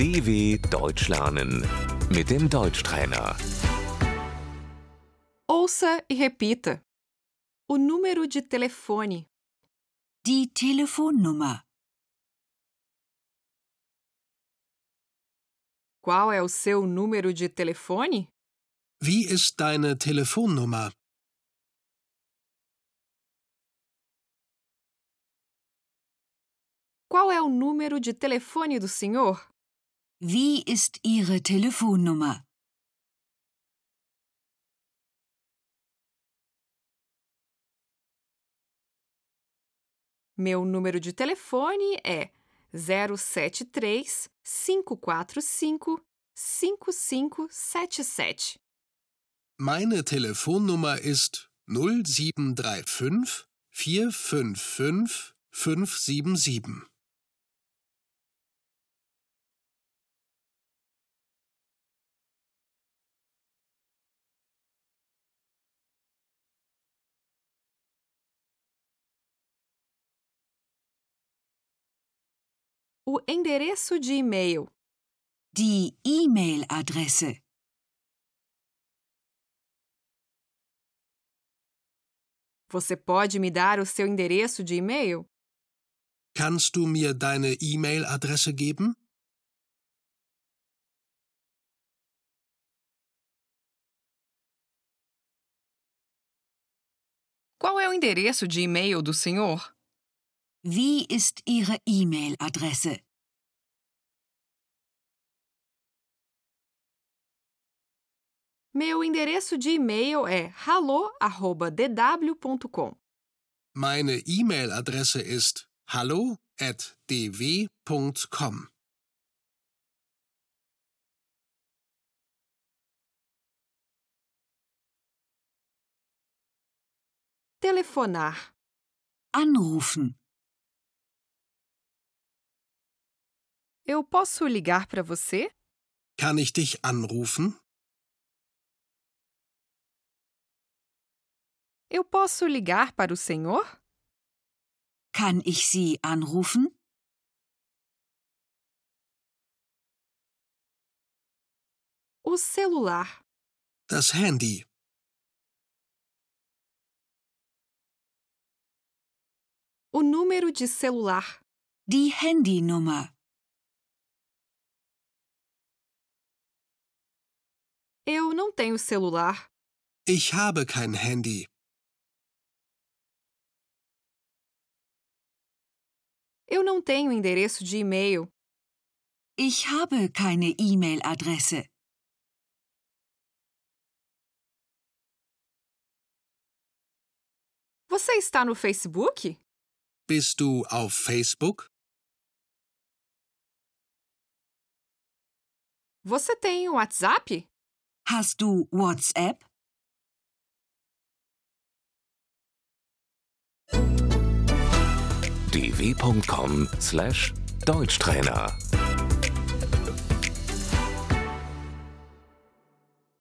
DW Deutsch lernen mit dem Deutschtrainer. Ouça e repita. O número de telefone, Die Telefonnummer. qual é o seu número de telefone? Wie ist deine Telefonnummer? Qual é o número de telefone do senhor? Wie ist Ihre Telefonnummer? Meu número de telefone é 073 545 5577. Meine Telefonnummer ist 0735 455 577. O endereço de e-mail, Die E-Mail-Adresse. você pode me dar o seu endereço de e-mail? Kannst du mir deine E-Mail-Adresse geben? Qual é o endereço de e-mail do senhor? Wie ist Ihre E-Mail-Adresse? Meu endereço de e-mail é hallo@dw.com. Meine E-Mail-Adresse ist hallo@dw.com. Telefonar. Anrufen. Eu posso ligar para você? Kann ich dich anrufen? Eu posso ligar para o senhor? Kann ich Sie anrufen? O celular. Das Handy. O número de celular. Die Handynummer. Eu não tenho celular. Ich habe kein Handy. Eu não tenho endereço de e-mail. Ich habe keine E-Mail-Adresse. Você está no Facebook? Bist du auf Facebook? Você tem o WhatsApp? Hast du WhatsApp? dw.com/deutschtrainer